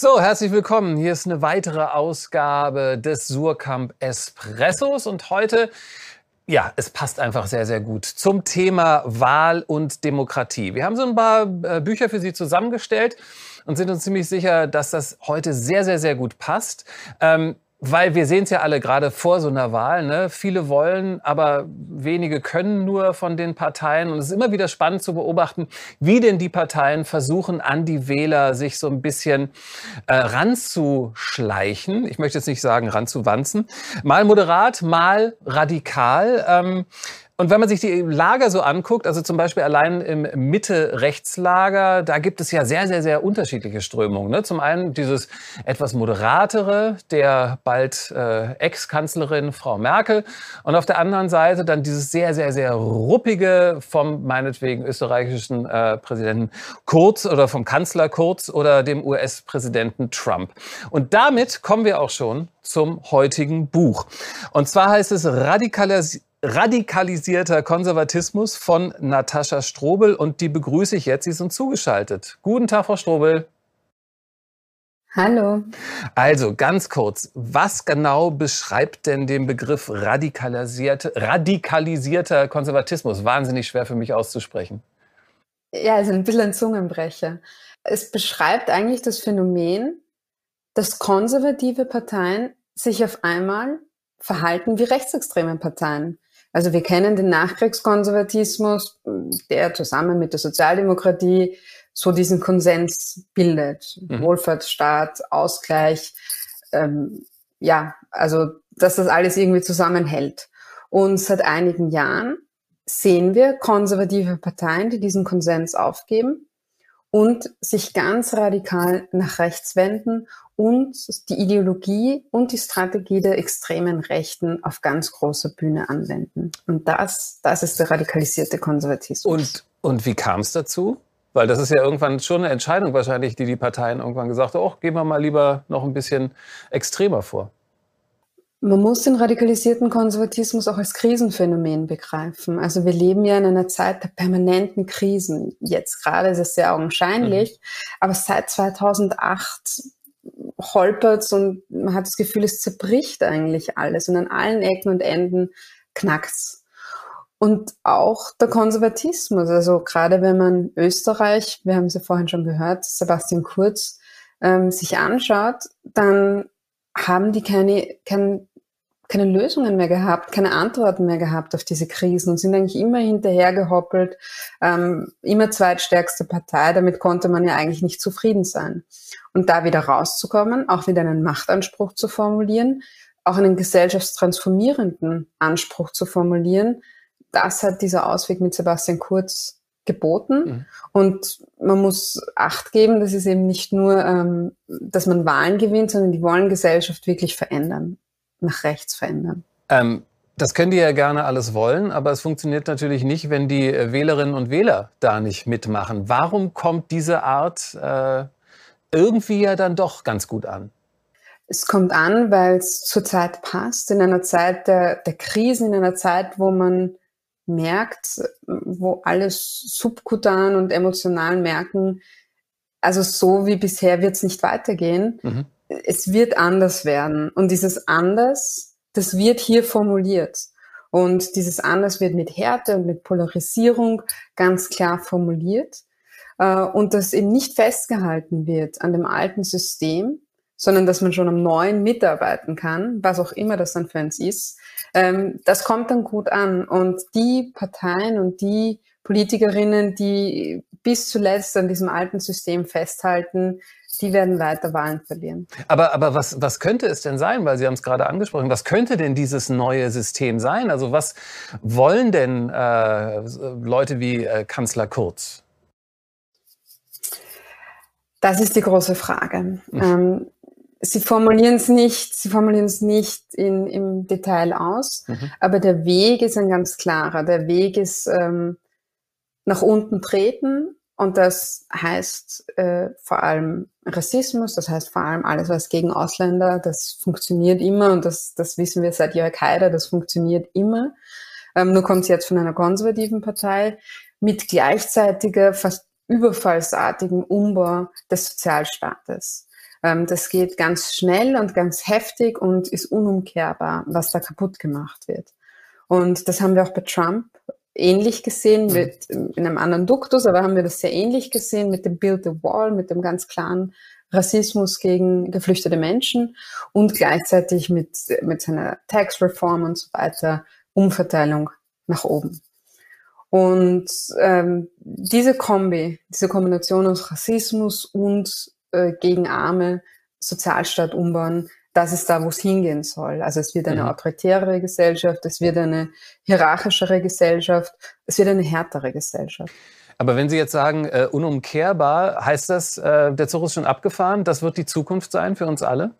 So, herzlich willkommen. Hier ist eine weitere Ausgabe des Surkamp Espressos und heute ja, es passt einfach sehr, sehr gut zum Thema Wahl und Demokratie. Wir haben so ein paar äh, Bücher für Sie zusammengestellt und sind uns ziemlich sicher, dass das heute sehr, sehr, sehr gut passt. Ähm, weil wir sehen es ja alle gerade vor so einer Wahl. Ne? Viele wollen, aber wenige können nur von den Parteien. Und es ist immer wieder spannend zu beobachten, wie denn die Parteien versuchen, an die Wähler sich so ein bisschen äh, ranzuschleichen. Ich möchte jetzt nicht sagen ranzuwanzen. Mal moderat, mal radikal. Ähm, und wenn man sich die Lager so anguckt, also zum Beispiel allein im Mitte-Rechtslager, da gibt es ja sehr, sehr, sehr unterschiedliche Strömungen. Ne? Zum einen dieses etwas moderatere der bald äh, Ex-Kanzlerin Frau Merkel und auf der anderen Seite dann dieses sehr, sehr, sehr ruppige vom meinetwegen österreichischen äh, Präsidenten Kurz oder vom Kanzler Kurz oder dem US-Präsidenten Trump. Und damit kommen wir auch schon zum heutigen Buch. Und zwar heißt es Radikalis radikalisierter Konservatismus von Natascha Strobel und die begrüße ich jetzt. Sie sind zugeschaltet. Guten Tag, Frau Strobel. Hallo. Also ganz kurz, was genau beschreibt denn den Begriff radikalisierte, radikalisierter Konservatismus? Wahnsinnig schwer für mich auszusprechen. Ja, also ein bisschen ein Zungenbrecher. Es beschreibt eigentlich das Phänomen, dass konservative Parteien sich auf einmal verhalten wie rechtsextreme Parteien. Also wir kennen den Nachkriegskonservatismus, der zusammen mit der Sozialdemokratie so diesen Konsens bildet. Mhm. Wohlfahrtsstaat, Ausgleich, ähm, ja, also dass das alles irgendwie zusammenhält. Und seit einigen Jahren sehen wir konservative Parteien, die diesen Konsens aufgeben und sich ganz radikal nach rechts wenden und die Ideologie und die Strategie der extremen Rechten auf ganz großer Bühne anwenden. Und das, das ist der radikalisierte Konservatismus. Und, und wie kam es dazu? Weil das ist ja irgendwann schon eine Entscheidung wahrscheinlich, die die Parteien irgendwann gesagt haben, oh, gehen wir mal lieber noch ein bisschen extremer vor. Man muss den radikalisierten Konservatismus auch als Krisenphänomen begreifen. Also wir leben ja in einer Zeit der permanenten Krisen. Jetzt gerade ist es sehr augenscheinlich, mhm. aber seit 2008 holpert und man hat das Gefühl, es zerbricht eigentlich alles und an allen Ecken und Enden knackt's. Und auch der Konservatismus, also gerade wenn man Österreich, wir haben es ja vorhin schon gehört, Sebastian Kurz, ähm, sich anschaut, dann haben die keine, kein, keine Lösungen mehr gehabt, keine Antworten mehr gehabt auf diese Krisen und sind eigentlich immer hinterhergehoppelt, ähm, immer zweitstärkste Partei. Damit konnte man ja eigentlich nicht zufrieden sein. Und da wieder rauszukommen, auch wieder einen Machtanspruch zu formulieren, auch einen gesellschaftstransformierenden Anspruch zu formulieren, das hat dieser Ausweg mit Sebastian Kurz geboten. Mhm. Und man muss Acht geben, das ist eben nicht nur, ähm, dass man Wahlen gewinnt, sondern die wollen Gesellschaft wirklich verändern, nach rechts verändern. Ähm, das können die ja gerne alles wollen, aber es funktioniert natürlich nicht, wenn die äh, Wählerinnen und Wähler da nicht mitmachen. Warum kommt diese Art äh, irgendwie ja dann doch ganz gut an? Es kommt an, weil es zurzeit passt, in einer Zeit der, der Krisen, in einer Zeit, wo man merkt, wo alles subkutan und emotional merken, also so wie bisher wird es nicht weitergehen. Mhm. Es wird anders werden. Und dieses anders, das wird hier formuliert. Und dieses anders wird mit Härte und mit Polarisierung ganz klar formuliert. Äh, und das eben nicht festgehalten wird an dem alten System, sondern dass man schon am neuen mitarbeiten kann, was auch immer das dann für uns ist. Ähm, das kommt dann gut an. Und die Parteien und die Politikerinnen, die bis zuletzt an diesem alten System festhalten, die werden weiter Wahlen verlieren. Aber, aber was, was könnte es denn sein? Weil Sie haben es gerade angesprochen. Was könnte denn dieses neue System sein? Also was wollen denn äh, Leute wie äh, Kanzler Kurz? Das ist die große Frage. Mhm. Ähm, Sie formulieren es nicht, sie formulieren es nicht in, im Detail aus, mhm. aber der Weg ist ein ganz klarer. Der Weg ist ähm, nach unten treten und das heißt äh, vor allem Rassismus, das heißt vor allem alles, was gegen Ausländer, das funktioniert immer und das, das wissen wir seit Jörg Haider, das funktioniert immer. Ähm, nur kommt es jetzt von einer konservativen Partei mit gleichzeitiger, fast überfallsartigen Umbau des Sozialstaates. Ähm, das geht ganz schnell und ganz heftig und ist unumkehrbar, was da kaputt gemacht wird. Und das haben wir auch bei Trump ähnlich gesehen, mhm. mit, in einem anderen Duktus, aber haben wir das sehr ähnlich gesehen mit dem Build the Wall, mit dem ganz klaren Rassismus gegen geflüchtete Menschen und gleichzeitig mit, mit seiner Tax Reform und so weiter Umverteilung nach oben. Und ähm, diese Kombi, diese Kombination aus Rassismus und äh, gegen Arme Sozialstaat umbauen, das ist da, wo es hingehen soll. Also es wird eine mhm. autoritäre Gesellschaft, es wird eine hierarchischere Gesellschaft, es wird eine härtere Gesellschaft. Aber wenn Sie jetzt sagen, äh, unumkehrbar, heißt das, äh, der Zug ist schon abgefahren? Das wird die Zukunft sein für uns alle?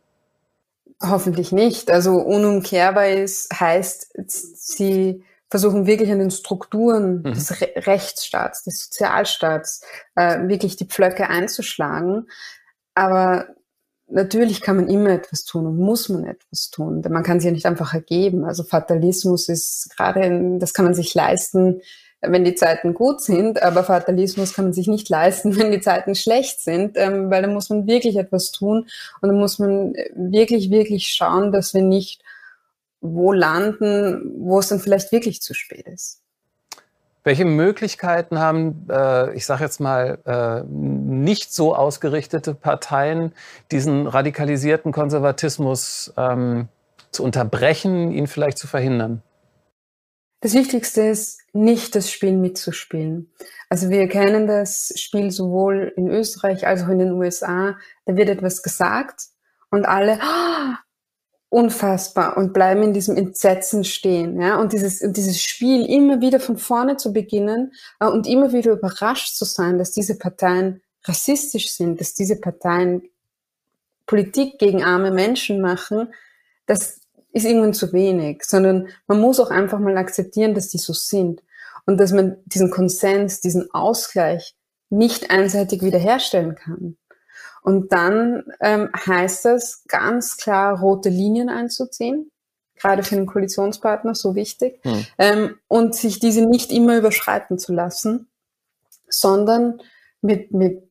Hoffentlich nicht. Also unumkehrbar ist, heißt, Sie versuchen wirklich an den Strukturen mhm. des Re Rechtsstaats, des Sozialstaats äh, wirklich die Pflöcke einzuschlagen. Aber natürlich kann man immer etwas tun und muss man etwas tun. Man kann sich ja nicht einfach ergeben. Also Fatalismus ist gerade, das kann man sich leisten, wenn die Zeiten gut sind, aber Fatalismus kann man sich nicht leisten, wenn die Zeiten schlecht sind, ähm, weil da muss man wirklich etwas tun und da muss man wirklich, wirklich schauen, dass wir nicht wo landen, wo es dann vielleicht wirklich zu spät ist. Welche Möglichkeiten haben, äh, ich sage jetzt mal, äh, nicht so ausgerichtete Parteien, diesen radikalisierten Konservatismus ähm, zu unterbrechen, ihn vielleicht zu verhindern? Das Wichtigste ist, nicht das Spiel mitzuspielen. Also wir kennen das Spiel sowohl in Österreich als auch in den USA. Da wird etwas gesagt und alle, oh, unfassbar und bleiben in diesem Entsetzen stehen. Ja? Und dieses, dieses Spiel immer wieder von vorne zu beginnen äh, und immer wieder überrascht zu sein, dass diese Parteien rassistisch sind, dass diese Parteien Politik gegen arme Menschen machen, das ist irgendwann zu wenig, sondern man muss auch einfach mal akzeptieren, dass die so sind und dass man diesen Konsens, diesen Ausgleich nicht einseitig wiederherstellen kann. Und dann ähm, heißt das ganz klar, rote Linien einzuziehen, gerade für den Koalitionspartner so wichtig, hm. ähm, und sich diese nicht immer überschreiten zu lassen, sondern mit, mit,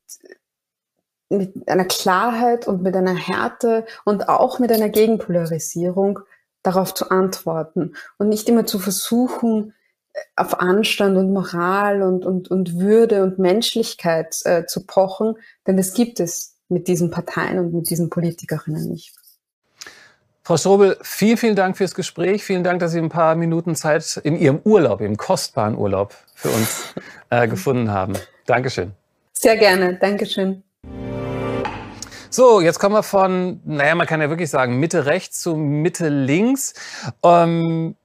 mit einer Klarheit und mit einer Härte und auch mit einer Gegenpolarisierung darauf zu antworten und nicht immer zu versuchen, äh, auf Anstand und Moral und, und, und Würde und Menschlichkeit äh, zu pochen, denn das gibt es mit diesen Parteien und mit diesen Politikerinnen nicht. Frau Strobel, vielen, vielen Dank fürs Gespräch. Vielen Dank, dass Sie ein paar Minuten Zeit in Ihrem Urlaub, im kostbaren Urlaub für uns äh, gefunden haben. Dankeschön. Sehr gerne. Dankeschön. So, jetzt kommen wir von, naja, man kann ja wirklich sagen, Mitte rechts zu Mitte links. Ähm,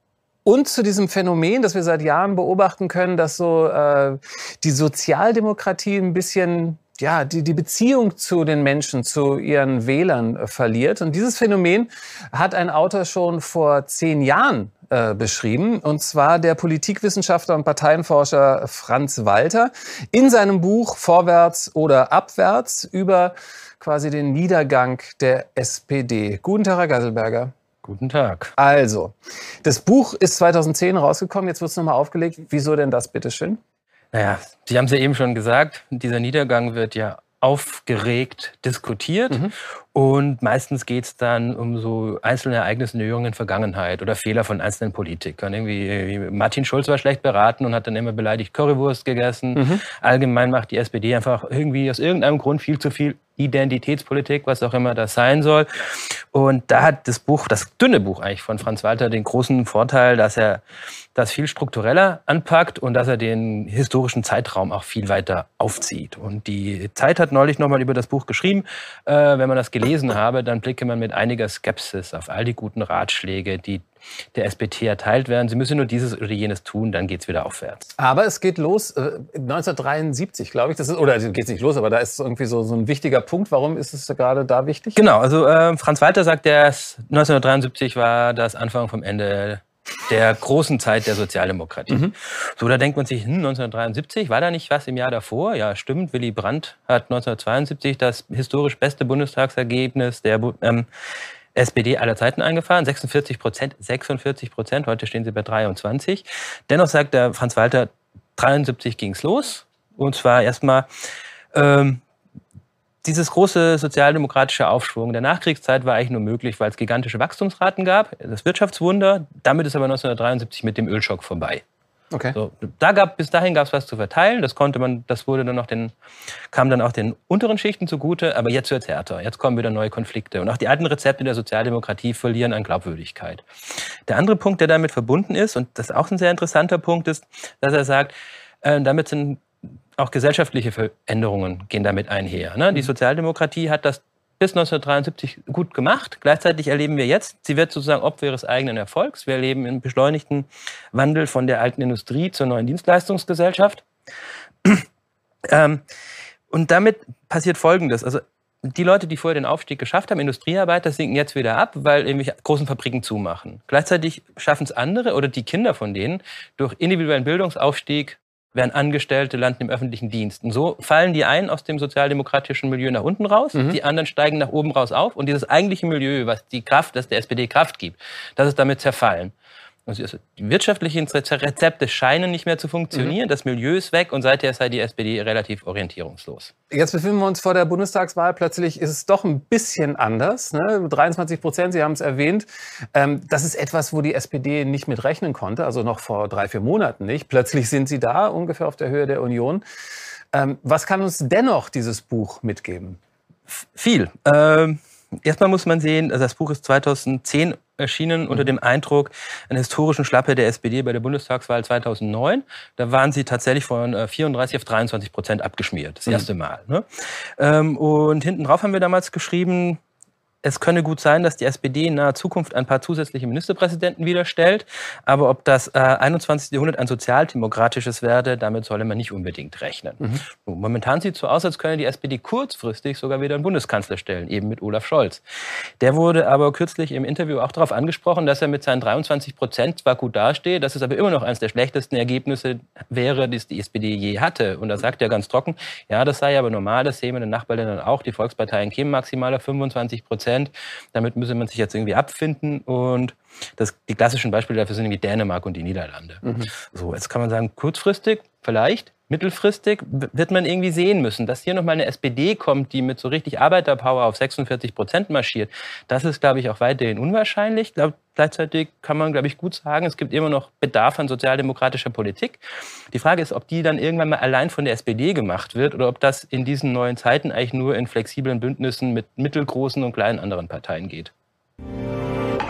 und zu diesem Phänomen, das wir seit Jahren beobachten können, dass so äh, die Sozialdemokratie ein bisschen ja, die, die Beziehung zu den Menschen, zu ihren Wählern äh, verliert. Und dieses Phänomen hat ein Autor schon vor zehn Jahren äh, beschrieben, und zwar der Politikwissenschaftler und Parteienforscher Franz Walter in seinem Buch Vorwärts oder Abwärts über quasi den Niedergang der SPD. Guten Tag, Herr Gasselberger. Guten Tag. Also, das Buch ist 2010 rausgekommen, jetzt wird es nochmal aufgelegt. Wieso denn das, bitteschön? Naja, Sie haben es ja eben schon gesagt, dieser Niedergang wird ja aufgeregt diskutiert. Mhm. Und meistens geht es dann um so einzelne Ereignisse in der jüngeren Vergangenheit oder Fehler von einzelnen Politikern. Irgendwie Martin Schulz war schlecht beraten und hat dann immer beleidigt Currywurst gegessen. Mhm. Allgemein macht die SPD einfach irgendwie aus irgendeinem Grund viel zu viel Identitätspolitik, was auch immer das sein soll. Und da hat das Buch, das dünne Buch eigentlich von Franz Walter, den großen Vorteil, dass er das viel struktureller anpackt und dass er den historischen Zeitraum auch viel weiter aufzieht. Und die Zeit hat neulich nochmal über das Buch geschrieben. Äh, wenn man das gelesen habe, dann blicke man mit einiger Skepsis auf all die guten Ratschläge, die der SBT erteilt werden. Sie müssen nur dieses oder jenes tun, dann geht es wieder aufwärts. Aber es geht los äh, 1973, glaube ich. Das ist, oder geht es nicht los, aber da ist irgendwie so, so ein wichtiger Punkt. Warum ist es gerade da wichtig? Genau, also äh, Franz Walter sagt, dass 1973 war das Anfang vom Ende der großen Zeit der Sozialdemokratie. Mhm. So, da denkt man sich, hm, 1973, war da nicht was im Jahr davor? Ja, stimmt. Willy Brandt hat 1972 das historisch beste Bundestagsergebnis der ähm, SPD aller Zeiten eingefahren, 46 Prozent, 46 Prozent, heute stehen sie bei 23. Dennoch sagt der Franz Walter, 73 ging's los. Und zwar erstmal ähm, dieses große sozialdemokratische Aufschwung der Nachkriegszeit war eigentlich nur möglich, weil es gigantische Wachstumsraten gab, das Wirtschaftswunder. Damit ist aber 1973 mit dem Ölschock vorbei. Okay. So, da gab, bis dahin gab es was zu verteilen. Das konnte man, das wurde dann noch den, kam dann auch den unteren Schichten zugute. Aber jetzt wird es härter. Jetzt kommen wieder neue Konflikte. Und auch die alten Rezepte der Sozialdemokratie verlieren an Glaubwürdigkeit. Der andere Punkt, der damit verbunden ist, und das auch ein sehr interessanter Punkt ist, dass er sagt, äh, damit sind auch gesellschaftliche Veränderungen gehen damit einher. Ne? Die mhm. Sozialdemokratie hat das bis 1973 gut gemacht. Gleichzeitig erleben wir jetzt, sie wird sozusagen Opfer ihres eigenen Erfolgs. Wir erleben einen beschleunigten Wandel von der alten Industrie zur neuen Dienstleistungsgesellschaft. ähm, und damit passiert Folgendes. Also die Leute, die vorher den Aufstieg geschafft haben, Industriearbeiter, sinken jetzt wieder ab, weil irgendwelche großen Fabriken zumachen. Gleichzeitig schaffen es andere oder die Kinder von denen durch individuellen Bildungsaufstieg werden Angestellte, landen im öffentlichen Dienst. Und so fallen die einen aus dem sozialdemokratischen Milieu nach unten raus, mhm. die anderen steigen nach oben raus auf und dieses eigentliche Milieu, was die Kraft, das der SPD Kraft gibt, das ist damit zerfallen. Also die wirtschaftlichen Rezepte scheinen nicht mehr zu funktionieren, mhm. das Milieu ist weg und seither sei die SPD relativ orientierungslos. Jetzt befinden wir uns vor der Bundestagswahl. Plötzlich ist es doch ein bisschen anders. Ne? 23 Prozent, Sie haben es erwähnt. Ähm, das ist etwas, wo die SPD nicht mit rechnen konnte, also noch vor drei, vier Monaten nicht. Plötzlich sind Sie da, ungefähr auf der Höhe der Union. Ähm, was kann uns dennoch dieses Buch mitgeben? Viel. Ähm Erstmal muss man sehen, also das Buch ist 2010 erschienen unter mhm. dem Eindruck einer historischen Schlappe der SPD bei der Bundestagswahl 2009. Da waren sie tatsächlich von 34 äh, auf 23 Prozent abgeschmiert, das mhm. erste Mal. Ne? Ähm, und hinten drauf haben wir damals geschrieben, es könne gut sein, dass die SPD in naher Zukunft ein paar zusätzliche Ministerpräsidenten wieder stellt. Aber ob das äh, 21. Jahrhundert ein sozialdemokratisches werde, damit solle man nicht unbedingt rechnen. Mhm. Momentan sieht es so aus, als könne die SPD kurzfristig sogar wieder einen Bundeskanzler stellen, eben mit Olaf Scholz. Der wurde aber kürzlich im Interview auch darauf angesprochen, dass er mit seinen 23 Prozent zwar gut dasteht, dass es aber immer noch eines der schlechtesten Ergebnisse wäre, die die SPD je hatte. Und da sagt er ganz trocken, ja, das sei aber normal, das sehen wir in den Nachbarländern auch. Die Volksparteien kämen maximal auf 25 Prozent. Prozent. Damit müsse man sich jetzt irgendwie abfinden und das, die klassischen Beispiele dafür sind irgendwie Dänemark und die Niederlande. Mhm. So, jetzt kann man sagen, kurzfristig vielleicht, mittelfristig wird man irgendwie sehen müssen, dass hier nochmal eine SPD kommt, die mit so richtig Arbeiterpower auf 46 Prozent marschiert. Das ist, glaube ich, auch weiterhin unwahrscheinlich. Gleichzeitig kann man, glaube ich, gut sagen, es gibt immer noch Bedarf an sozialdemokratischer Politik. Die Frage ist, ob die dann irgendwann mal allein von der SPD gemacht wird oder ob das in diesen neuen Zeiten eigentlich nur in flexiblen Bündnissen mit mittelgroßen und kleinen anderen Parteien geht.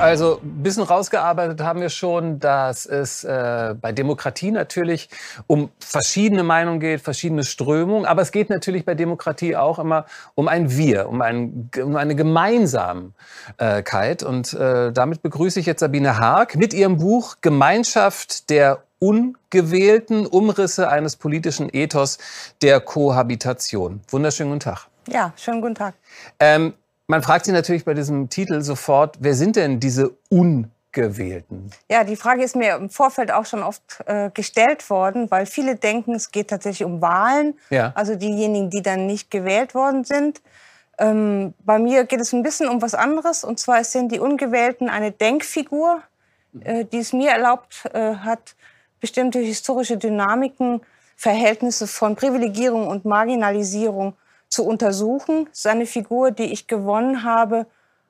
Also ein bisschen rausgearbeitet haben wir schon, dass es äh, bei Demokratie natürlich um verschiedene Meinungen geht, verschiedene Strömungen. Aber es geht natürlich bei Demokratie auch immer um ein Wir, um, ein, um eine Gemeinsamkeit. Und äh, damit begrüße ich jetzt Sabine Haag mit ihrem Buch Gemeinschaft der ungewählten Umrisse eines politischen Ethos der Kohabitation. Wunderschönen guten Tag. Ja, schönen guten Tag. Ähm, man fragt sich natürlich bei diesem Titel sofort, wer sind denn diese Ungewählten? Ja, die Frage ist mir im Vorfeld auch schon oft äh, gestellt worden, weil viele denken, es geht tatsächlich um Wahlen, ja. also diejenigen, die dann nicht gewählt worden sind. Ähm, bei mir geht es ein bisschen um was anderes, und zwar sind die Ungewählten eine Denkfigur, äh, die es mir erlaubt äh, hat, bestimmte historische Dynamiken, Verhältnisse von Privilegierung und Marginalisierung zu untersuchen. Seine Figur, die ich gewonnen habe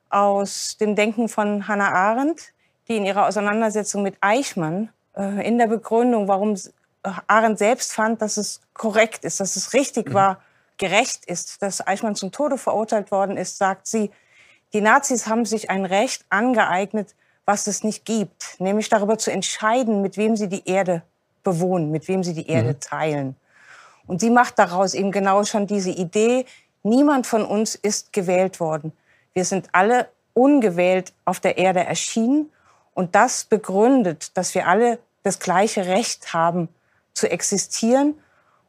aus dem Denken von Hannah Arendt, die in ihrer Auseinandersetzung mit Eichmann äh, in der Begründung, warum äh, Arendt selbst fand, dass es korrekt ist, dass es richtig mhm. war, gerecht ist, dass Eichmann zum Tode verurteilt worden ist, sagt sie, die Nazis haben sich ein Recht angeeignet, was es nicht gibt, nämlich darüber zu entscheiden, mit wem sie die Erde bewohnen, mit wem sie die Erde mhm. teilen. Und sie macht daraus eben genau schon diese Idee, niemand von uns ist gewählt worden. Wir sind alle ungewählt auf der Erde erschienen. Und das begründet, dass wir alle das gleiche Recht haben zu existieren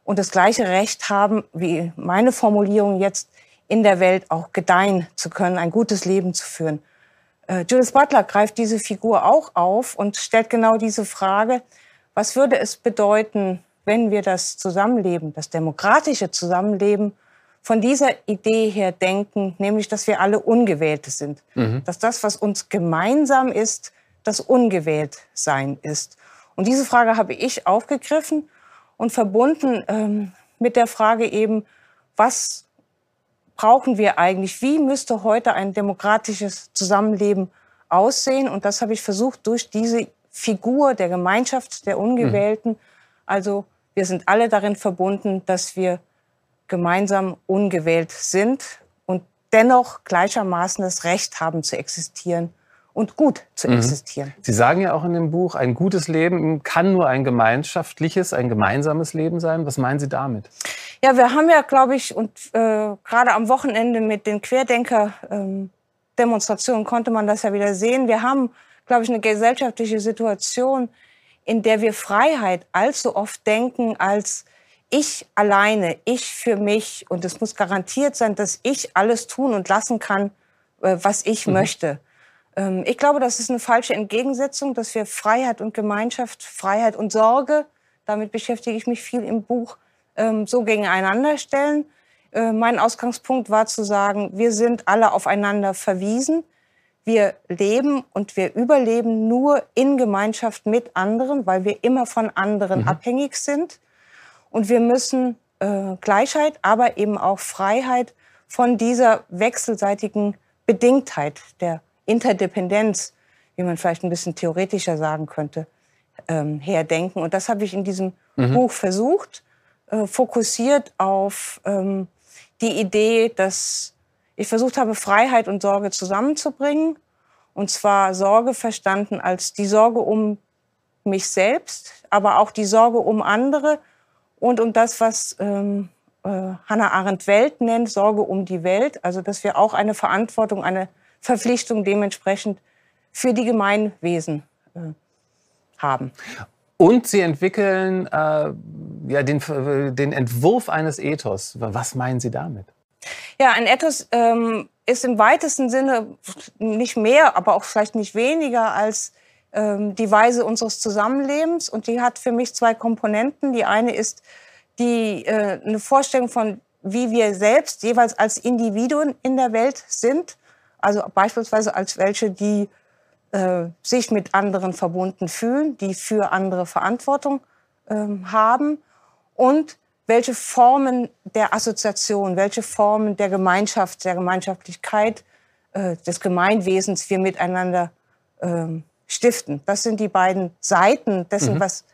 und das gleiche Recht haben, wie meine Formulierung jetzt, in der Welt auch gedeihen zu können, ein gutes Leben zu führen. Äh, Judith Butler greift diese Figur auch auf und stellt genau diese Frage, was würde es bedeuten, wenn wir das Zusammenleben, das demokratische Zusammenleben von dieser Idee her denken, nämlich dass wir alle Ungewählte sind. Mhm. Dass das, was uns gemeinsam ist, das Ungewähltsein ist. Und diese Frage habe ich aufgegriffen und verbunden ähm, mit der Frage eben, was brauchen wir eigentlich? Wie müsste heute ein demokratisches Zusammenleben aussehen? Und das habe ich versucht durch diese Figur der Gemeinschaft der Ungewählten. Mhm. Also wir sind alle darin verbunden, dass wir gemeinsam ungewählt sind und dennoch gleichermaßen das Recht haben zu existieren und gut zu mhm. existieren. Sie sagen ja auch in dem Buch, ein gutes Leben kann nur ein gemeinschaftliches, ein gemeinsames Leben sein. Was meinen Sie damit? Ja, wir haben ja, glaube ich, und äh, gerade am Wochenende mit den Querdenker-Demonstrationen ähm, konnte man das ja wieder sehen. Wir haben, glaube ich, eine gesellschaftliche Situation, in der wir Freiheit allzu oft denken als ich alleine, ich für mich. Und es muss garantiert sein, dass ich alles tun und lassen kann, äh, was ich mhm. möchte. Ähm, ich glaube, das ist eine falsche Entgegensetzung, dass wir Freiheit und Gemeinschaft, Freiheit und Sorge, damit beschäftige ich mich viel im Buch, ähm, so gegeneinander stellen. Äh, mein Ausgangspunkt war zu sagen, wir sind alle aufeinander verwiesen. Wir leben und wir überleben nur in Gemeinschaft mit anderen, weil wir immer von anderen mhm. abhängig sind. Und wir müssen äh, Gleichheit, aber eben auch Freiheit von dieser wechselseitigen Bedingtheit der Interdependenz, wie man vielleicht ein bisschen theoretischer sagen könnte, ähm, herdenken. Und das habe ich in diesem mhm. Buch versucht, äh, fokussiert auf ähm, die Idee, dass ich versucht habe, Freiheit und Sorge zusammenzubringen. Und zwar Sorge verstanden als die Sorge um mich selbst, aber auch die Sorge um andere und um das, was ähm, äh, Hannah Arendt Welt nennt, Sorge um die Welt. Also dass wir auch eine Verantwortung, eine Verpflichtung dementsprechend für die Gemeinwesen äh, haben. Und Sie entwickeln äh, ja, den, den Entwurf eines Ethos. Was meinen Sie damit? Ja, ein Ethos ähm, ist im weitesten Sinne nicht mehr, aber auch vielleicht nicht weniger als ähm, die Weise unseres Zusammenlebens. Und die hat für mich zwei Komponenten. Die eine ist die, äh, eine Vorstellung von, wie wir selbst jeweils als Individuen in der Welt sind also beispielsweise als welche, die äh, sich mit anderen verbunden fühlen, die für andere Verantwortung ähm, haben und welche Formen der Assoziation, welche Formen der Gemeinschaft, der Gemeinschaftlichkeit, äh, des Gemeinwesens wir miteinander äh, stiften. Das sind die beiden Seiten dessen, mhm. was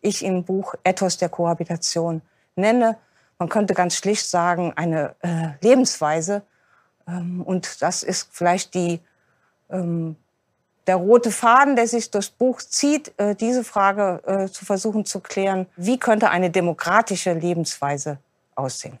ich im Buch Ethos der Kohabitation nenne. Man könnte ganz schlicht sagen, eine äh, Lebensweise, ähm, und das ist vielleicht die, ähm, der rote Faden, der sich durchs Buch zieht, äh, diese Frage äh, zu versuchen zu klären, wie könnte eine demokratische Lebensweise aussehen.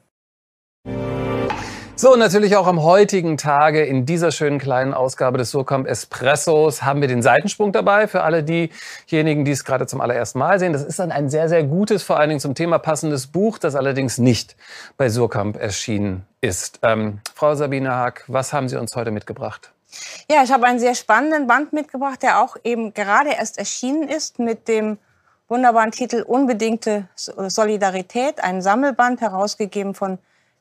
So, natürlich auch am heutigen Tage in dieser schönen kleinen Ausgabe des Surkamp Espressos haben wir den Seitensprung dabei für alle diejenigen, die es gerade zum allerersten Mal sehen. Das ist dann ein sehr, sehr gutes, vor allen Dingen zum Thema passendes Buch, das allerdings nicht bei Surkamp erschienen ist. Ähm, Frau Sabine Haag, was haben Sie uns heute mitgebracht? Ja, ich habe einen sehr spannenden Band mitgebracht, der auch eben gerade erst erschienen ist mit dem wunderbaren Titel Unbedingte Solidarität, ein Sammelband herausgegeben von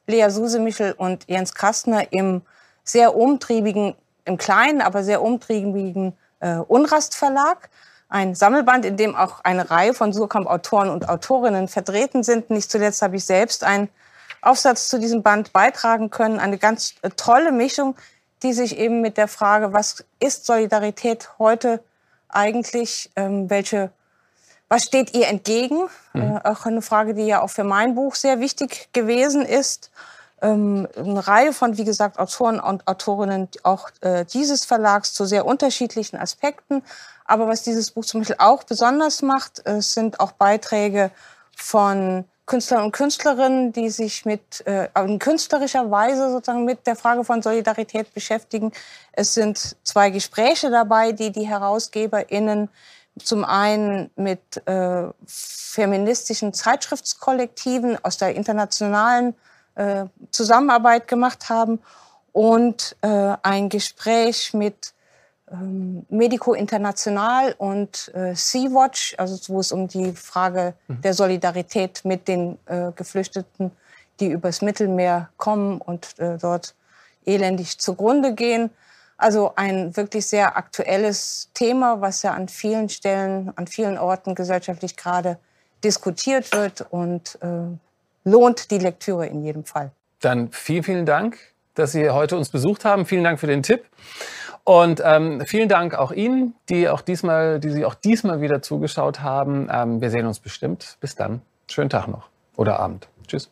Lea Susemichel und Jens Kastner im sehr umtriebigen, im kleinen, aber sehr umtriebigen äh, Unrast Verlag. Ein Sammelband, in dem auch eine Reihe von Surkamp-Autoren und Autorinnen vertreten sind. Nicht zuletzt habe ich selbst einen Aufsatz zu diesem Band beitragen können. Eine ganz äh, tolle Mischung, die sich eben mit der Frage, was ist Solidarität heute eigentlich, ähm, welche was steht ihr entgegen? Mhm. Äh, auch eine Frage, die ja auch für mein Buch sehr wichtig gewesen ist. Ähm, eine Reihe von, wie gesagt, Autoren und Autorinnen auch äh, dieses Verlags zu sehr unterschiedlichen Aspekten. Aber was dieses Buch zum Beispiel auch besonders macht, äh, sind auch Beiträge von Künstlern und Künstlerinnen, die sich mit äh, in künstlerischer Weise sozusagen mit der Frage von Solidarität beschäftigen. Es sind zwei Gespräche dabei, die die HerausgeberInnen zum einen mit äh, feministischen Zeitschriftskollektiven aus der internationalen äh, Zusammenarbeit gemacht haben und äh, ein Gespräch mit ähm, Medico International und äh, Sea-Watch, also wo es um die Frage mhm. der Solidarität mit den äh, Geflüchteten, die übers Mittelmeer kommen und äh, dort elendig zugrunde gehen, also ein wirklich sehr aktuelles Thema, was ja an vielen Stellen, an vielen Orten gesellschaftlich gerade diskutiert wird und äh, lohnt die Lektüre in jedem Fall. Dann vielen, vielen Dank, dass Sie heute uns besucht haben. Vielen Dank für den Tipp. Und ähm, vielen Dank auch Ihnen, die auch diesmal, die Sie auch diesmal wieder zugeschaut haben. Ähm, wir sehen uns bestimmt. Bis dann. Schönen Tag noch oder Abend. Tschüss.